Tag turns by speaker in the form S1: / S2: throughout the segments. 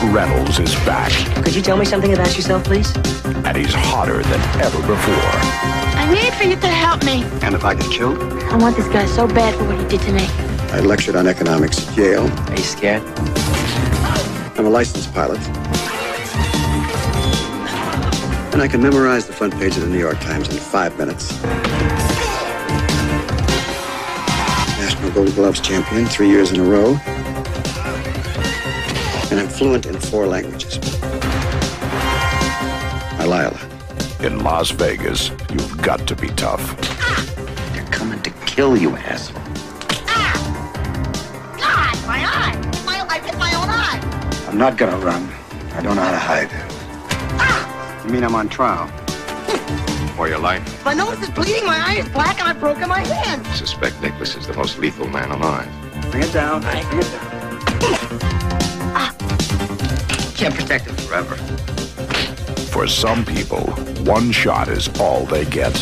S1: Burt Reynolds is back,
S2: Could you tell me something about yourself, please?
S1: and he's hotter than ever before.
S3: I need for you to help me.
S4: And if I get killed,
S3: I want this guy so bad for what he did to me.
S4: I lectured on economics at Yale.
S2: Are you scared?
S4: I'm a licensed pilot. And I can memorize the front page of the New York Times in five minutes. National Gold Gloves champion three years in a row. And I'm fluent in four languages. I lie a lot.
S1: In Las Vegas, you've got to be tough.
S5: They're coming to kill you, asshole.
S3: God, my eye! My, I hit my own eye!
S4: I'm not gonna run. I don't know how to hide. Ah! You mean I'm on trial?
S5: For your life,
S3: My nose is bleeding, my eye is black, and I've broken my hand.
S5: suspect Nicholas is the most lethal man alive.
S4: Bring it down. Bring it down.
S5: Can't protect him forever.
S1: For some people, one shot is all they get.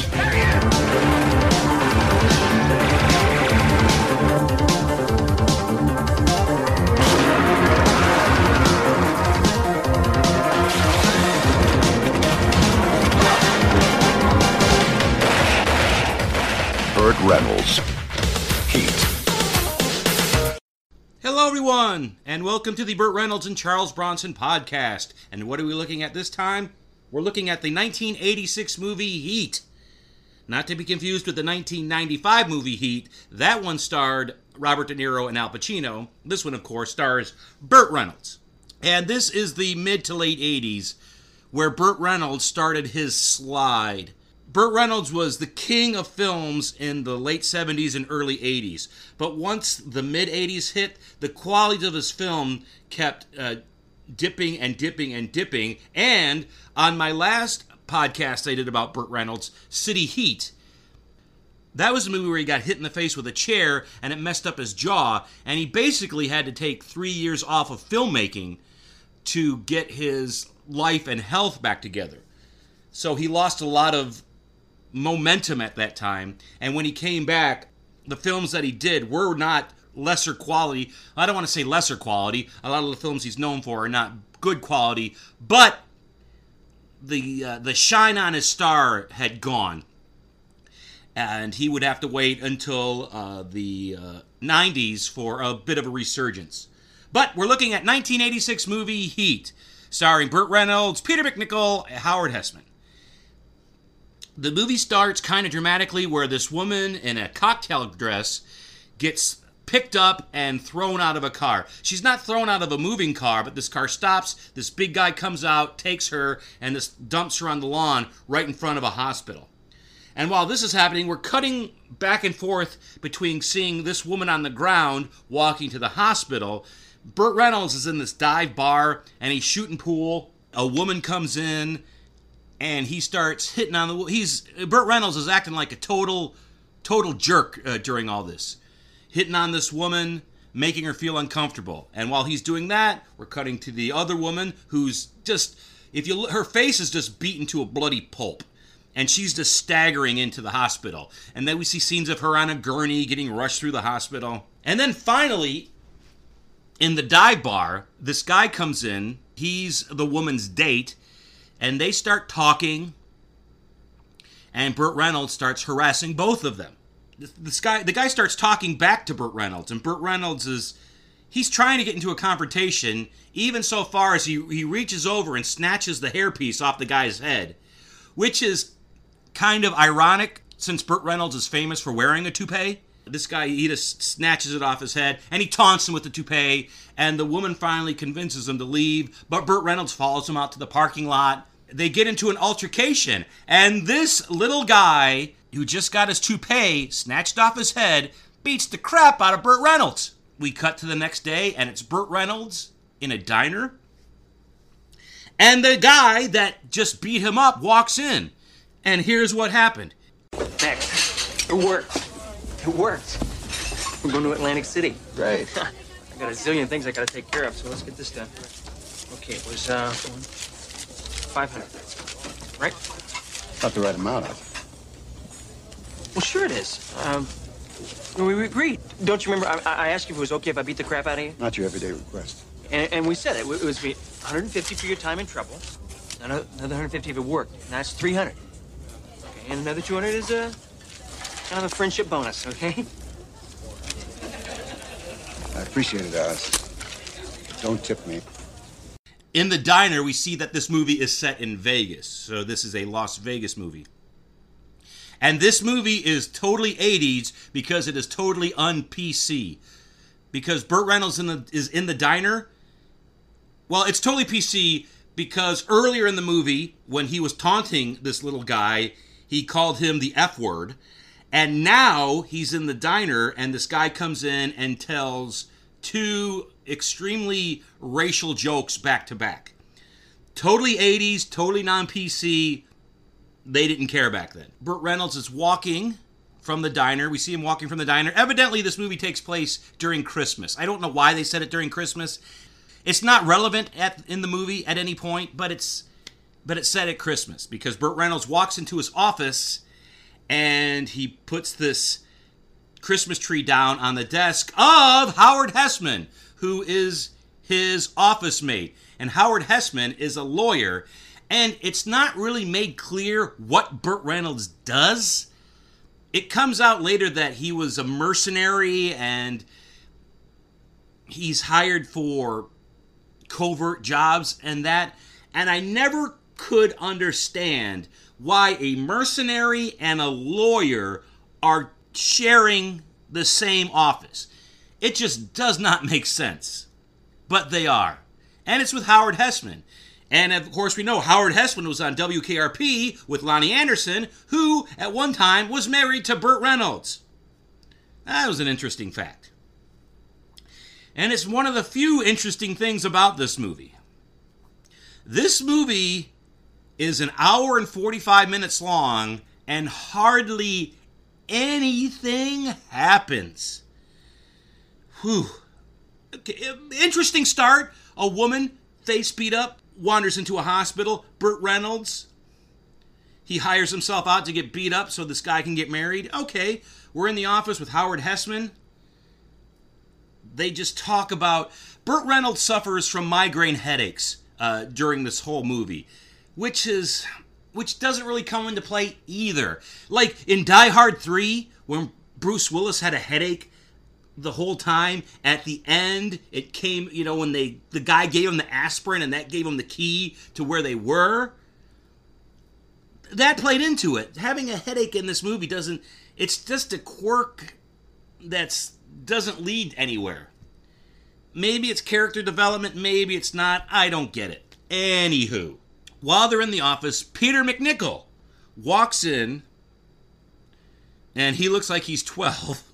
S1: Burt Reynolds.
S6: Everyone, and welcome to the Burt Reynolds and Charles Bronson podcast. And what are we looking at this time? We're looking at the 1986 movie Heat. Not to be confused with the 1995 movie Heat. That one starred Robert De Niro and Al Pacino. This one, of course, stars Burt Reynolds. And this is the mid to late 80s where Burt Reynolds started his slide. Burt Reynolds was the king of films in the late 70s and early 80s. But once the mid 80s hit, the quality of his film kept uh, dipping and dipping and dipping. And on my last podcast I did about Burt Reynolds, City Heat, that was the movie where he got hit in the face with a chair and it messed up his jaw. And he basically had to take three years off of filmmaking to get his life and health back together. So he lost a lot of momentum at that time. And when he came back, the films that he did were not lesser quality. I don't want to say lesser quality. A lot of the films he's known for are not good quality, but the uh, the shine on his star had gone. And he would have to wait until uh, the uh, 90s for a bit of a resurgence. But we're looking at 1986 movie Heat, starring Burt Reynolds, Peter MacNicol, Howard Hesseman the movie starts kind of dramatically where this woman in a cocktail dress gets picked up and thrown out of a car. She's not thrown out of a moving car, but this car stops. This big guy comes out, takes her, and this dumps her on the lawn right in front of a hospital. And while this is happening, we're cutting back and forth between seeing this woman on the ground walking to the hospital. Burt Reynolds is in this dive bar and he's shooting pool. A woman comes in and he starts hitting on the. He's Burt Reynolds is acting like a total, total jerk uh, during all this, hitting on this woman, making her feel uncomfortable. And while he's doing that, we're cutting to the other woman who's just, if you, her face is just beaten to a bloody pulp, and she's just staggering into the hospital. And then we see scenes of her on a gurney getting rushed through the hospital. And then finally, in the dive bar, this guy comes in. He's the woman's date and they start talking and Burt Reynolds starts harassing both of them. This guy the guy starts talking back to Burt Reynolds and Burt Reynolds is he's trying to get into a confrontation even so far as he he reaches over and snatches the hairpiece off the guy's head, which is kind of ironic since Burt Reynolds is famous for wearing a toupee. This guy, he just snatches it off his head and he taunts him with the toupee. And the woman finally convinces him to leave, but Burt Reynolds follows him out to the parking lot. They get into an altercation, and this little guy who just got his toupee snatched off his head beats the crap out of Burt Reynolds. We cut to the next day, and it's Burt Reynolds in a diner. And the guy that just beat him up walks in. And here's what happened.
S2: Next. It worked. It worked. We're going to Atlantic City.
S4: Right.
S2: I got a zillion things I gotta take care of, so let's get this done. Okay, it was, uh, 500. Right?
S4: Not the right amount. of.
S2: Well, sure it is. Um, we, we agreed. Don't you remember? I, I asked you if it was okay if I beat the crap out of you?
S4: Not your everyday request.
S2: And, and we said it. It was 150 for your time in trouble, another another 150 if it worked. And that's 300. Okay, and another 200 is a kind of a friendship bonus. Okay.
S4: I appreciate it, Alice. Don't tip me.
S6: In the diner, we see that this movie is set in Vegas. So this is a Las Vegas movie. And this movie is totally 80s because it is totally un PC. Because Burt Reynolds in the, is in the diner. Well, it's totally PC because earlier in the movie, when he was taunting this little guy, he called him the F word. And now he's in the diner, and this guy comes in and tells two extremely racial jokes back to back. Totally 80s, totally non PC. They didn't care back then. Burt Reynolds is walking from the diner. We see him walking from the diner. Evidently, this movie takes place during Christmas. I don't know why they said it during Christmas. It's not relevant at in the movie at any point, but it's but it's set at Christmas because Burt Reynolds walks into his office and he puts this Christmas tree down on the desk of Howard Hesseman, who is his office mate. And Howard Hesseman is a lawyer, and it's not really made clear what Burt Reynolds does. It comes out later that he was a mercenary and he's hired for covert jobs and that. And I never could understand why a mercenary and a lawyer are sharing the same office. It just does not make sense. But they are. And it's with Howard Hesseman. And of course, we know Howard Hesseman was on WKRP with Loni Anderson, who at one time was married to Burt Reynolds. That was an interesting fact. And it's one of the few interesting things about this movie. This movie is an hour and 45 minutes long, and hardly anything happens. Whew. Okay, interesting start. A woman, face beat up, wanders into a hospital. Burt Reynolds, he hires himself out to get beat up so this guy can get married. Okay, we're in the office with Howard Hesseman. They just talk about. Burt Reynolds suffers from migraine headaches uh, during this whole movie, which is which doesn't really come into play either. Like in Die Hard 3, when Bruce Willis had a headache the whole time, at the end, it came, you know, when they the guy gave him the aspirin and that gave him the key to where they were. That played into it. Having a headache in this movie doesn't it's just a quirk that's doesn't lead anywhere. Maybe it's character development, maybe it's not. I don't get it. Anywho, while they're in the office, Peter MacNicol walks in and he looks like he's 12.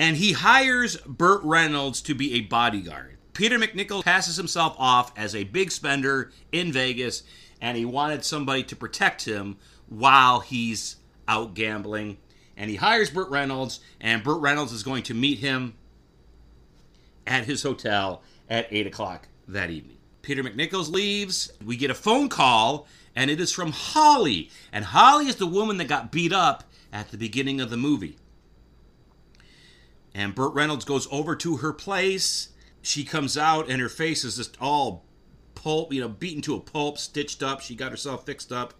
S6: And he hires Burt Reynolds to be a bodyguard. Peter MacNicol passes himself off as a big spender in Vegas and he wanted somebody to protect him while he's out gambling. And he hires Burt Reynolds, and Burt Reynolds is going to meet him at his hotel at 8 o'clock that evening. Peter MacNicols leaves. We get a phone call, and it is from Holly. And Holly is the woman that got beat up at the beginning of the movie. And Burt Reynolds goes over to her place. She comes out, and her face is just all pulp, you know, beaten to a pulp, stitched up. She got herself fixed up.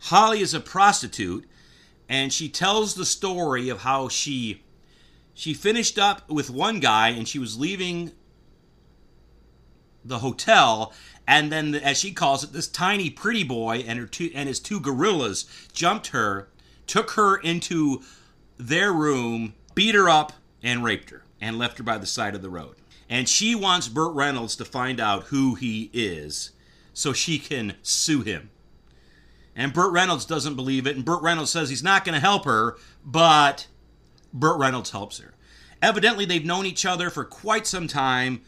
S6: Holly is a prostitute, and she tells the story of how she she finished up with one guy and she was leaving the hotel and then as she calls it this tiny pretty boy and her two and his two gorillas jumped her took her into their room beat her up and raped her and left her by the side of the road and she wants Burt Reynolds to find out who he is so she can sue him and Burt Reynolds doesn't believe it and Burt Reynolds says he's not going to help her but Burt Reynolds helps her evidently they've known each other for quite some time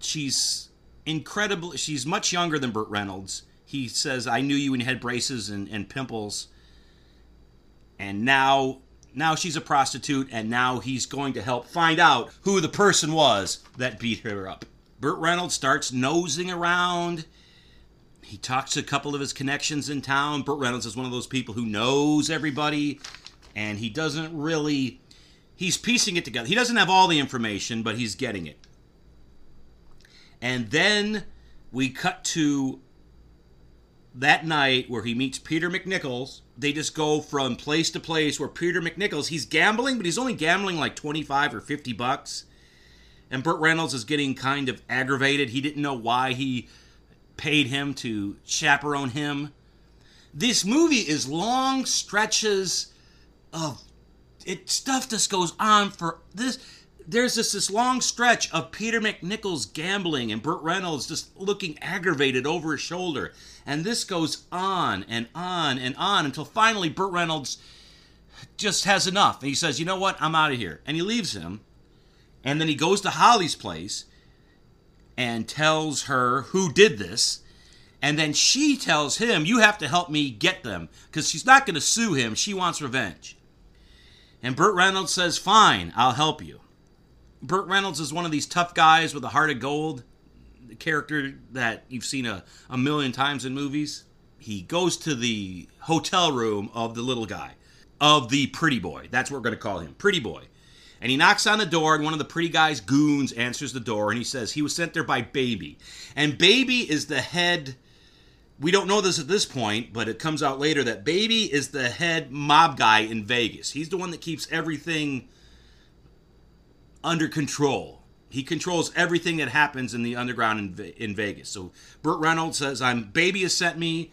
S6: she's incredible. She's much younger than Burt Reynolds. He says, "I knew you when you had braces and, and pimples." And now, now she's a prostitute, and now he's going to help find out who the person was that beat her up. Burt Reynolds starts nosing around. He talks to a couple of his connections in town. Burt Reynolds is one of those people who knows everybody, and he doesn't really he's piecing it together. He doesn't have all the information, but he's getting it. And then we cut to that night where he meets Peter MacNicols. They just go from place to place where Peter MacNicols, he's gambling, but he's only gambling like 25 or 50 bucks. And Burt Reynolds is getting kind of aggravated. He didn't know why he paid him to chaperone him. This movie is long stretches of it stuff just goes on for this there's this this long stretch of Peter MacNicols gambling and Burt Reynolds just looking aggravated over his shoulder. And this goes on and on and on until finally Burt Reynolds just has enough. And he says, You know what? I'm out of here. And he leaves him. And then he goes to Holly's place and tells her who did this. And then she tells him, You have to help me get them. Because she's not going to sue him. She wants revenge. And Burt Reynolds says, Fine, I'll help you. Burt Reynolds is one of these tough guys with a heart of gold, the character that you've seen a, a million times in movies. He goes to the hotel room of the little guy, of the pretty boy. That's what we're going to call him, pretty boy. And he knocks on the door, and one of the pretty guy's goons answers the door, and he says he was sent there by Baby. And Baby is the head. We don't know this at this point, but it comes out later that Baby is the head mob guy in Vegas. He's the one that keeps everything under control. He controls everything that happens in the underground in, in Vegas. So Burt Reynolds says, "I'm baby has sent me.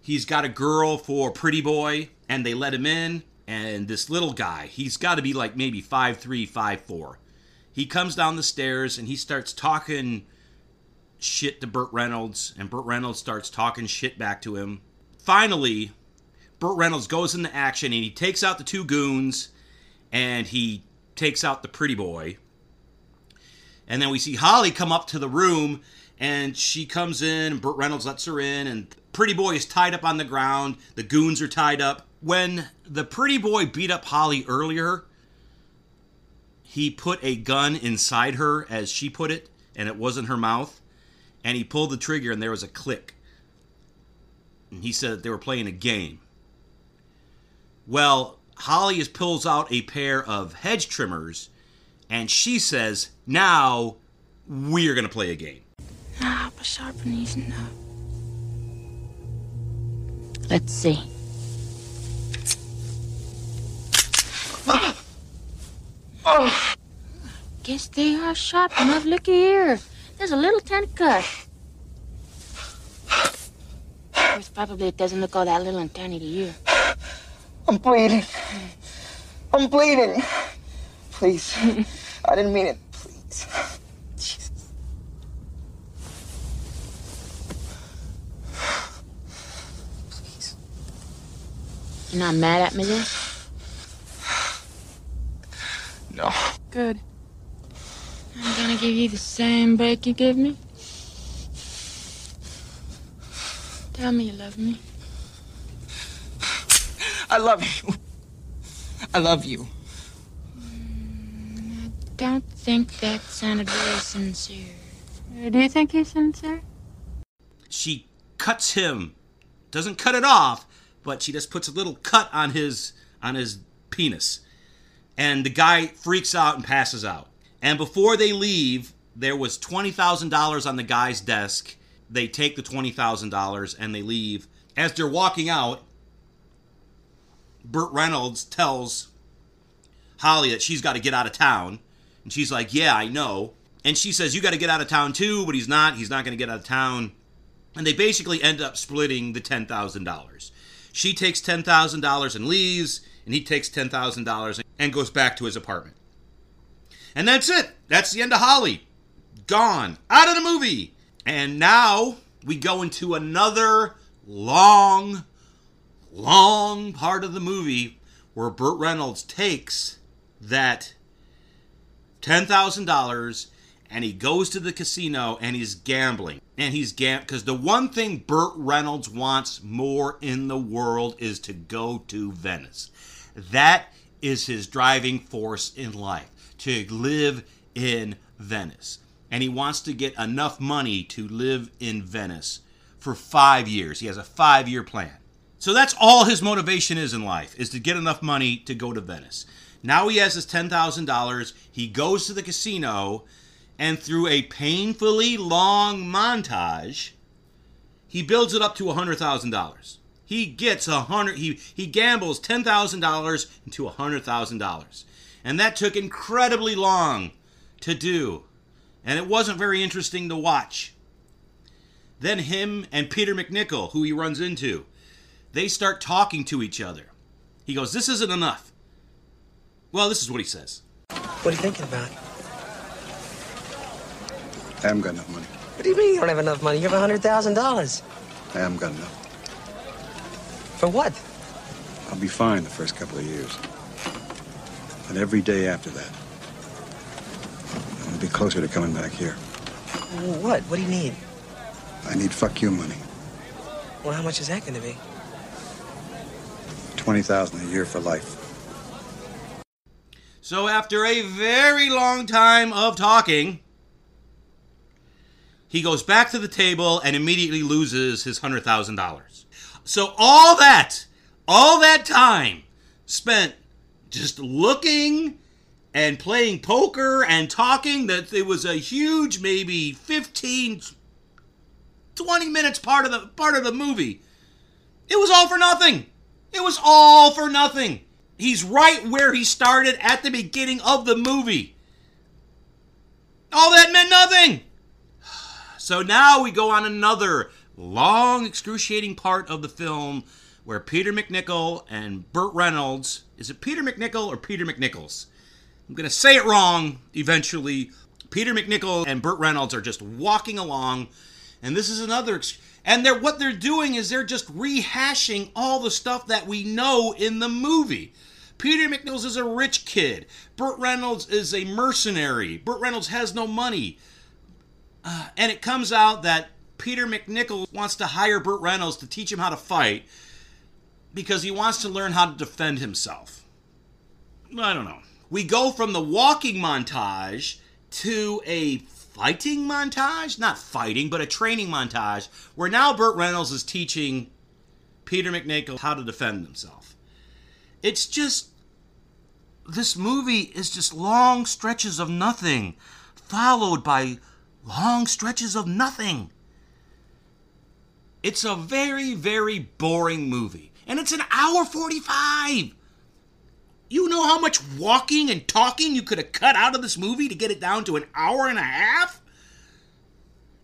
S6: He's got a girl for Pretty Boy, and they let him in. And this little guy, he's got to be like maybe five three, five four. He comes down the stairs and he starts talking shit to Burt Reynolds, and Burt Reynolds starts talking shit back to him. Finally, Burt Reynolds goes into action and he takes out the two goons, and he takes out the pretty boy. And then we see Holly come up to the room and she comes in, and Burt Reynolds lets her in, and Pretty Boy is tied up on the ground. The goons are tied up. When the Pretty Boy beat up Holly earlier, he put a gun inside her, as she put it, and it wasn't her mouth. And he pulled the trigger, and there was a click. And he said that they were playing a game. Well, Holly is pulls out a pair of hedge trimmers, and she says, "Now we're gonna play a game."
S7: Ah, but now. Let's see. Guess they are sharp enough. Looky here. There's a little tiny cut. Of course, probably it doesn't look all that little and tiny to you.
S8: I'm bleeding. I'm bleeding. Please. I didn't mean it. Please. Jesus. Please.
S7: You're not mad at me then?
S8: No.
S7: Good. I'm gonna give you the same break you gave me. Tell me you love me.
S8: I love you. I love you.
S7: I don't think that sounded very sincere. Do you think he's sincere?
S6: she cuts him doesn't cut it off but she just puts a little cut on his on his penis and the guy freaks out and passes out and before they leave there was $20000 on the guy's desk they take the $20000 and they leave as they're walking out burt reynolds tells holly that she's got to get out of town and she's like yeah i know and she says you got to get out of town too but he's not he's not going to get out of town and they basically end up splitting the $10,000. She takes $10,000 and leaves, and he takes $10,000 and goes back to his apartment. And that's it. That's the end of Holly. Gone. Out of the movie. And now we go into another long, long part of the movie where Burt Reynolds takes that $10,000 and he goes to the casino and he's gambling. And he's gam because the one thing Burt Reynolds wants more in the world is to go to Venice. That is his driving force in life to live in Venice. And he wants to get enough money to live in Venice for five years. He has a five year plan. So that's all his motivation is in life, is to get enough money to go to Venice. Now he has his $10,000. He goes to the casino, and through a painfully long montage, he builds it up to $100,000. He gets a hundred. He he gambles ten thousand dollars into a hundred thousand dollars, and that took incredibly long to do, and it wasn't very interesting to watch. Then him and Peter MacNicol, who he runs into, they start talking to each other. He goes, "This isn't enough." Well, this is what he says.
S8: What are you thinking about?
S4: I haven't got enough money.
S8: What do you mean you don't have enough money? You have a hundred thousand dollars.
S4: I haven't got enough.
S8: For what?
S4: I'll be fine the first couple of years. But every day after that, I'll be closer to coming back here.
S8: What? What do you need?
S4: I need fuck you money.
S8: Well, how much is that going to be?
S4: 20000 a year for life.
S6: So after a very long time of talking, he goes back to the table and immediately loses his $100,000. So all that, all that time spent just looking and playing poker and talking that it was a huge maybe 15 20 minutes part of the part of the movie. It was all for nothing. It was all for nothing. He's right where he started at the beginning of the movie. All that meant nothing. So now we go on another long, excruciating part of the film where Peter MacNicol and Burt Reynolds is it Peter MacNicol or Peter MacNicols? I'm going to say it wrong eventually. Peter MacNicol and Burt Reynolds are just walking along, and this is another. And they're what they're doing is they're just rehashing all the stuff that we know in the movie. Peter MacNicols is a rich kid. Burt Reynolds is a mercenary. Burt Reynolds has no money. Uh, and it comes out that Peter MacNicol wants to hire Burt Reynolds to teach him how to fight because he wants to learn how to defend himself. I don't know. We go from the walking montage to a fighting montage? Not fighting, but a training montage where now Burt Reynolds is teaching Peter MacNicol how to defend himself. It's just. This movie is just long stretches of nothing, followed by long stretches of nothing. It's a very, very boring movie. And it's an hour 45. You know how much walking and talking you could have cut out of this movie to get it down to an hour and a half?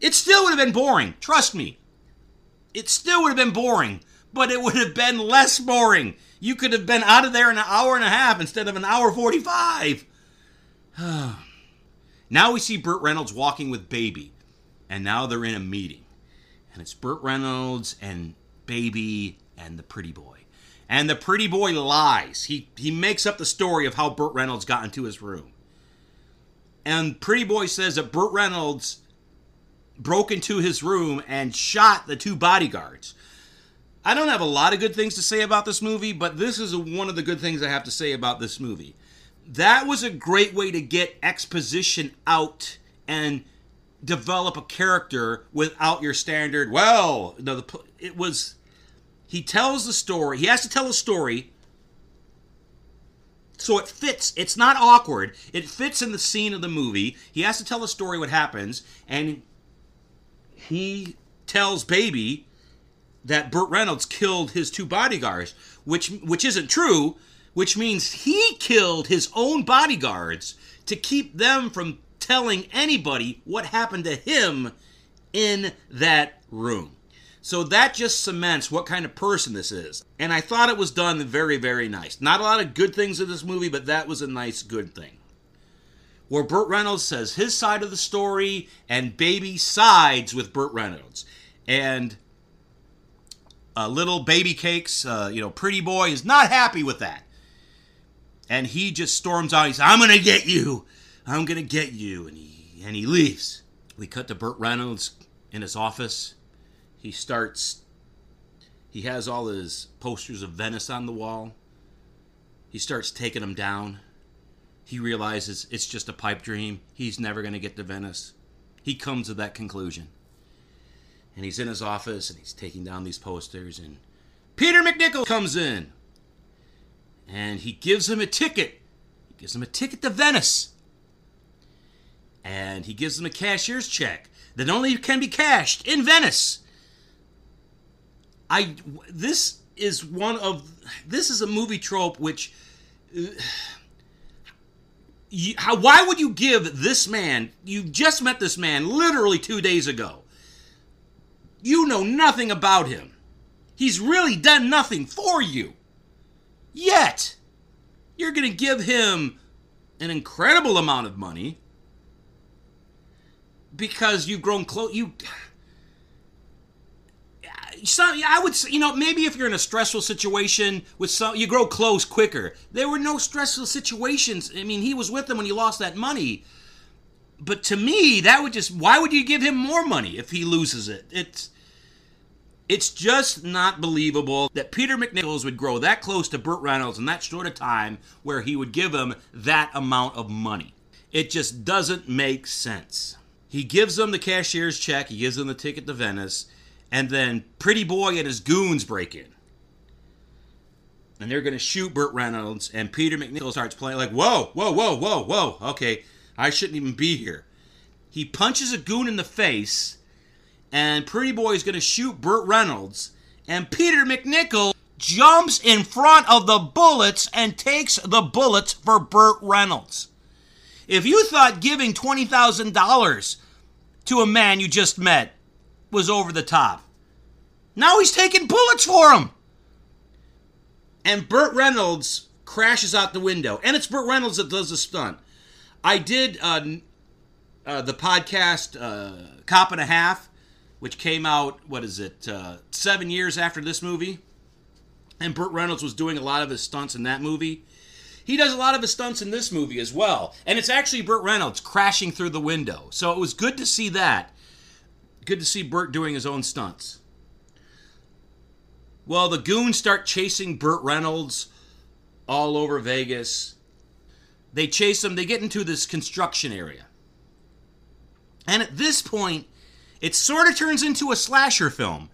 S6: It still would have been boring. Trust me. It still would have been boring, but it would have been less boring. You could have been out of there in an hour and a half instead of an hour 45. now we see Burt Reynolds walking with Baby, and now they're in a meeting. And it's Burt Reynolds and Baby and the pretty boy. And the pretty boy lies. He he makes up the story of how Burt Reynolds got into his room. And pretty boy says that Burt Reynolds broke into his room and shot the two bodyguards. I don't have a lot of good things to say about this movie, but this is one of the good things I have to say about this movie. That was a great way to get exposition out and develop a character without your standard. Well, no, the, it was he tells the story. He has to tell a story so it fits. It's not awkward. It fits in the scene of the movie. He has to tell a story what happens and he tells Baby that Burt Reynolds killed his two bodyguards, which which isn't true, which means he killed his own bodyguards to keep them from telling anybody what happened to him in that room. So that just cements what kind of person this is. And I thought it was done very, very nice. Not a lot of good things in this movie, but that was a nice, good thing. Where Burt Reynolds says his side of the story and Baby sides with Burt Reynolds. And uh, little baby cakes, uh, you know, pretty boy is not happy with that. And he just storms out. He says, I'm going to get you. I'm going to get you. And he, and he leaves. We cut to Burt Reynolds in his office he starts he has all his posters of Venice on the wall. He starts taking them down. He realizes it's just a pipe dream. He's never going to get to Venice. He comes to that conclusion. And he's in his office and he's taking down these posters and Peter MacNicol comes in. And he gives him a ticket He gives him a ticket to Venice. And he gives him a cashier's check that only can be cashed in Venice. I this is one of this is a movie trope which uh, you, how, why would you give this man you just met this man literally two days ago. You know nothing about him. He's really done nothing for you. Yet you're going to give him an incredible amount of money because you've grown close you some, I would you know, maybe if you're in a stressful situation with some, you grow close quicker. There were no stressful situations. I mean, he was with them when he lost that money. But to me, that would just, why would you give him more money if he loses it? It's, it's just not believable that Peter MacNicols would grow that close to Burt Reynolds in that short of time where he would give him that amount of money. It just doesn't make sense. He gives them the cashier's check, he gives them the ticket to Venice and then Pretty Boy and his goons break in. And they're going to shoot Burt Reynolds, and Peter MacNicol starts playing like, whoa, whoa, whoa, whoa, whoa. Okay, I shouldn't even be here. He punches a goon in the face, and Pretty Boy is going to shoot Burt Reynolds, and Peter MacNicol jumps in front of the bullets and takes the bullets for Burt Reynolds. If you thought giving $20,000 to a man you just met was over the top. Now he's taking bullets for him. And Burt Reynolds crashes out the window. And it's Burt Reynolds that does the stunt. I did uh, uh, the podcast uh, Cop and a Half, which came out, what is it, uh, seven years after this movie. And Burt Reynolds was doing a lot of his stunts in that movie. He does a lot of his stunts in this movie as well. And it's actually Burt Reynolds crashing through the window. So it was good to see that good to see Burt doing his own stunts. Well, the goons start chasing Burt Reynolds all over Vegas. They chase him, they get into this construction area. And at this point, it sort of turns into a slasher film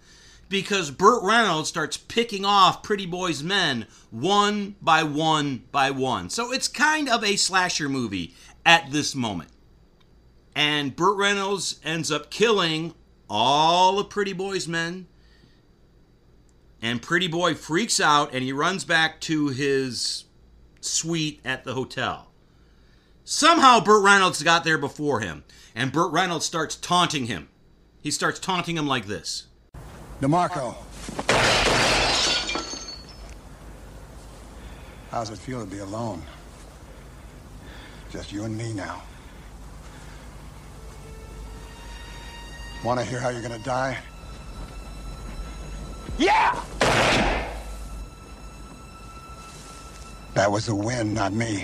S6: because Burt Reynolds starts picking off Pretty Boy's men one by one by one. So it's kind of a slasher movie at this moment. And Burt Reynolds ends up killing all of Pretty Boy's men. And Pretty Boy freaks out and he runs back to his suite at the hotel. Somehow Burt Reynolds got there before him, and Burt Reynolds starts taunting him. He starts taunting him like this
S4: DeMarco. How's it feel to be alone? Just you and me now. Want to hear how you're going to die?
S3: Yeah!
S4: That was a win, not me.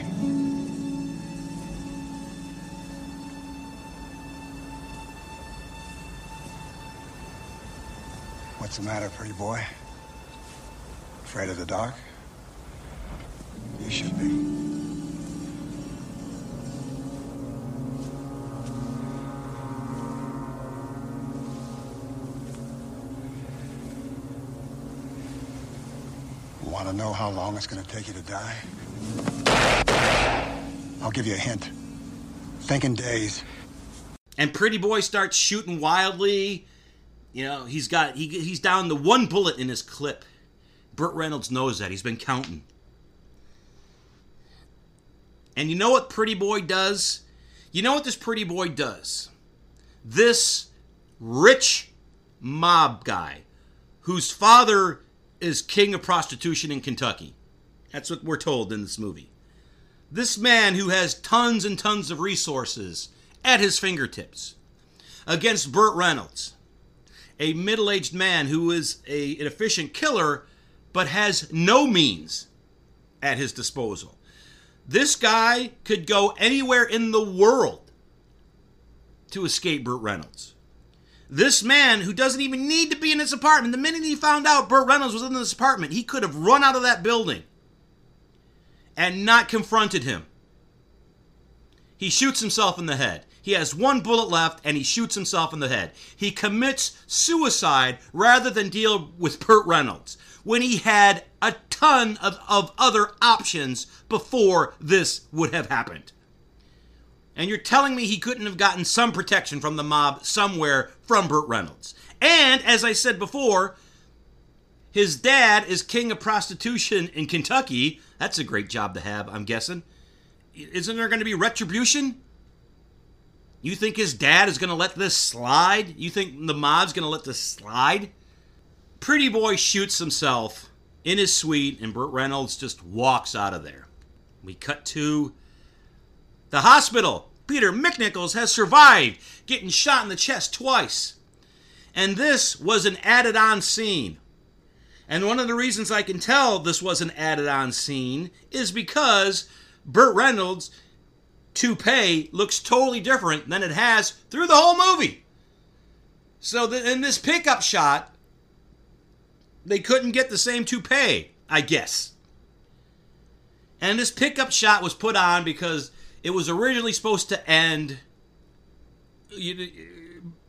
S4: What's the matter, pretty boy? Afraid of the dark? You should be. Know how long it's going to take you to die? I'll give you a hint. Think in days.
S6: And Pretty Boy starts shooting wildly. You know, he's got he, he's down to one bullet in his clip. Burt Reynolds knows that. He's been counting. And you know what Pretty Boy does? You know what this Pretty Boy does? This rich mob guy whose father is king of prostitution in Kentucky. That's what we're told in this movie. This man who has tons and tons of resources at his fingertips against Burt Reynolds, a middle aged man who is a, an efficient killer but has no means at his disposal. This guy could go anywhere in the world to escape Burt Reynolds. This man, who doesn't even need to be in his apartment, the minute he found out Burt Reynolds was in this apartment, he could have run out of that building and not confronted him. He shoots himself in the head. He has one bullet left and he shoots himself in the head. He commits suicide rather than deal with Burt Reynolds, when he had a ton of, of other options before this would have happened. And you're telling me he couldn't have gotten some protection from the mob somewhere from Burt Reynolds. And as I said before, his dad is king of prostitution in Kentucky. That's a great job to have, I'm guessing. Isn't there going to be retribution? You think his dad is going to let this slide? You think the mob's going to let this slide? Pretty Boy shoots himself in his suite, and Burt Reynolds just walks out of there. We cut to the hospital. Peter MacNicols has survived getting shot in the chest twice. And this was an added on scene. And one of the reasons I can tell this was an added on scene is because Burt Reynolds' toupee looks totally different than it has through the whole movie. So in this pickup shot, they couldn't get the same toupee, I guess. And this pickup shot was put on because it was originally supposed to end. You,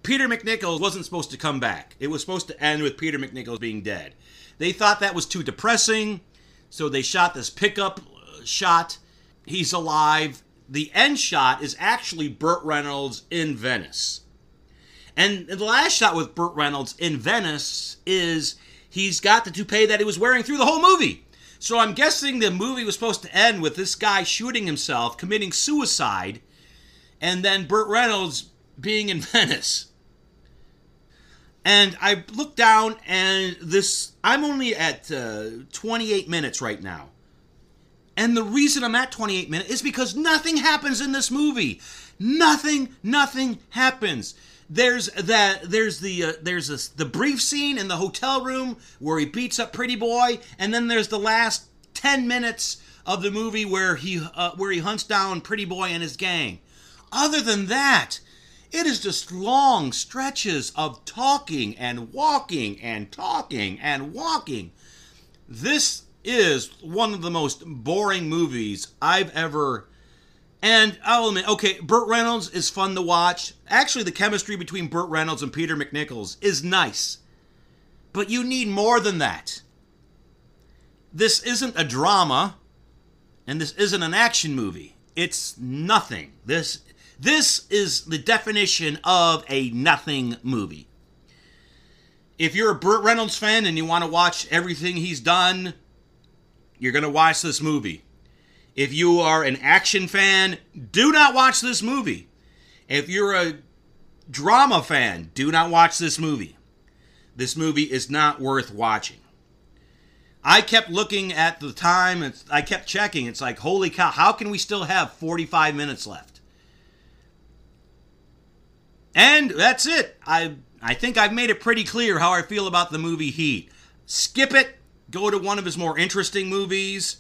S6: Peter MacNicols wasn't supposed to come back. It was supposed to end with Peter MacNicols being dead. They thought that was too depressing, so they shot this pickup uh, shot. He's alive. The end shot is actually Burt Reynolds in Venice. And the last shot with Burt Reynolds in Venice is he's got the toupee that he was wearing through the whole movie. So I'm guessing the movie was supposed to end with this guy shooting himself, committing suicide, and then Burt Reynolds being in Venice. And I look down, and this I'm only at uh, 28 minutes right now. And the reason I'm at 28 minutes is because nothing happens in this movie. Nothing, nothing happens. There's that. There's the uh, there's this, the brief scene in the hotel room where he beats up Pretty Boy, and then there's the last 10 minutes of the movie where he uh, where he hunts down Pretty Boy and his gang. Other than that, it is just long stretches of talking and walking and talking and walking. This is one of the most boring movies I've ever. And I'll admit, okay, Burt Reynolds is fun to watch. Actually, the chemistry between Burt Reynolds and Peter MacNicols is nice. But you need more than that. This isn't a drama, and this isn't an action movie. It's nothing. This this is the definition of a nothing movie. If you're a Burt Reynolds fan and you want to watch everything he's done, you're going to watch this movie. If you are an action fan, do not watch this movie. If you're a drama fan, do not watch this movie. This movie is not worth watching. I kept looking at the time, and I kept checking. It's like, holy cow, how can we still have 45 minutes left? And that's it. I I think I've made it pretty clear how I feel about the movie Heat. Skip it, go to one of his more interesting movies.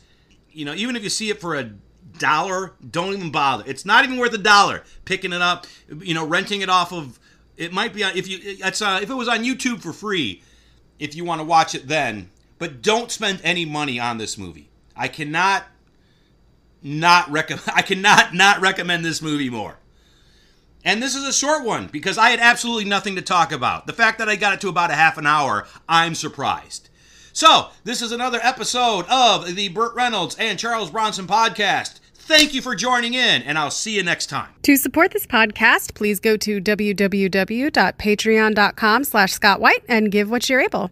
S6: You know, even if you see it for a dollar, don't even bother. It's not even worth a dollar. Picking it up, you know, renting it off of it might be if you it's uh, if it was on YouTube for free, if you want to watch it then. But don't spend any money on this movie. I cannot not recommend I cannot not recommend this movie more. And this is a short one because I had absolutely nothing to talk about. The fact that I got it to about a half an hour, I'm surprised. So, this is another episode of the Burt Reynolds and Charles Bronson podcast. Thank you for joining in, and I'll see you next time.
S9: To support this podcast, please go to www.patreon.com slash Scott White and give what you're able.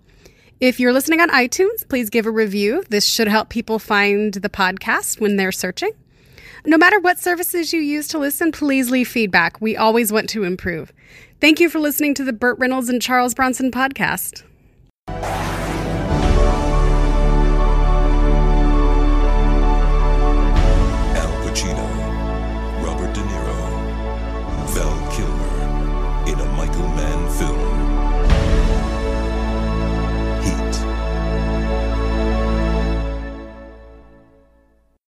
S9: If you're listening on iTunes, please give a review. This should help people find the podcast when they're searching. No matter what services you use to listen, please leave feedback. We always want to improve. Thank you for listening to the Burt Reynolds and Charles Bronson podcast.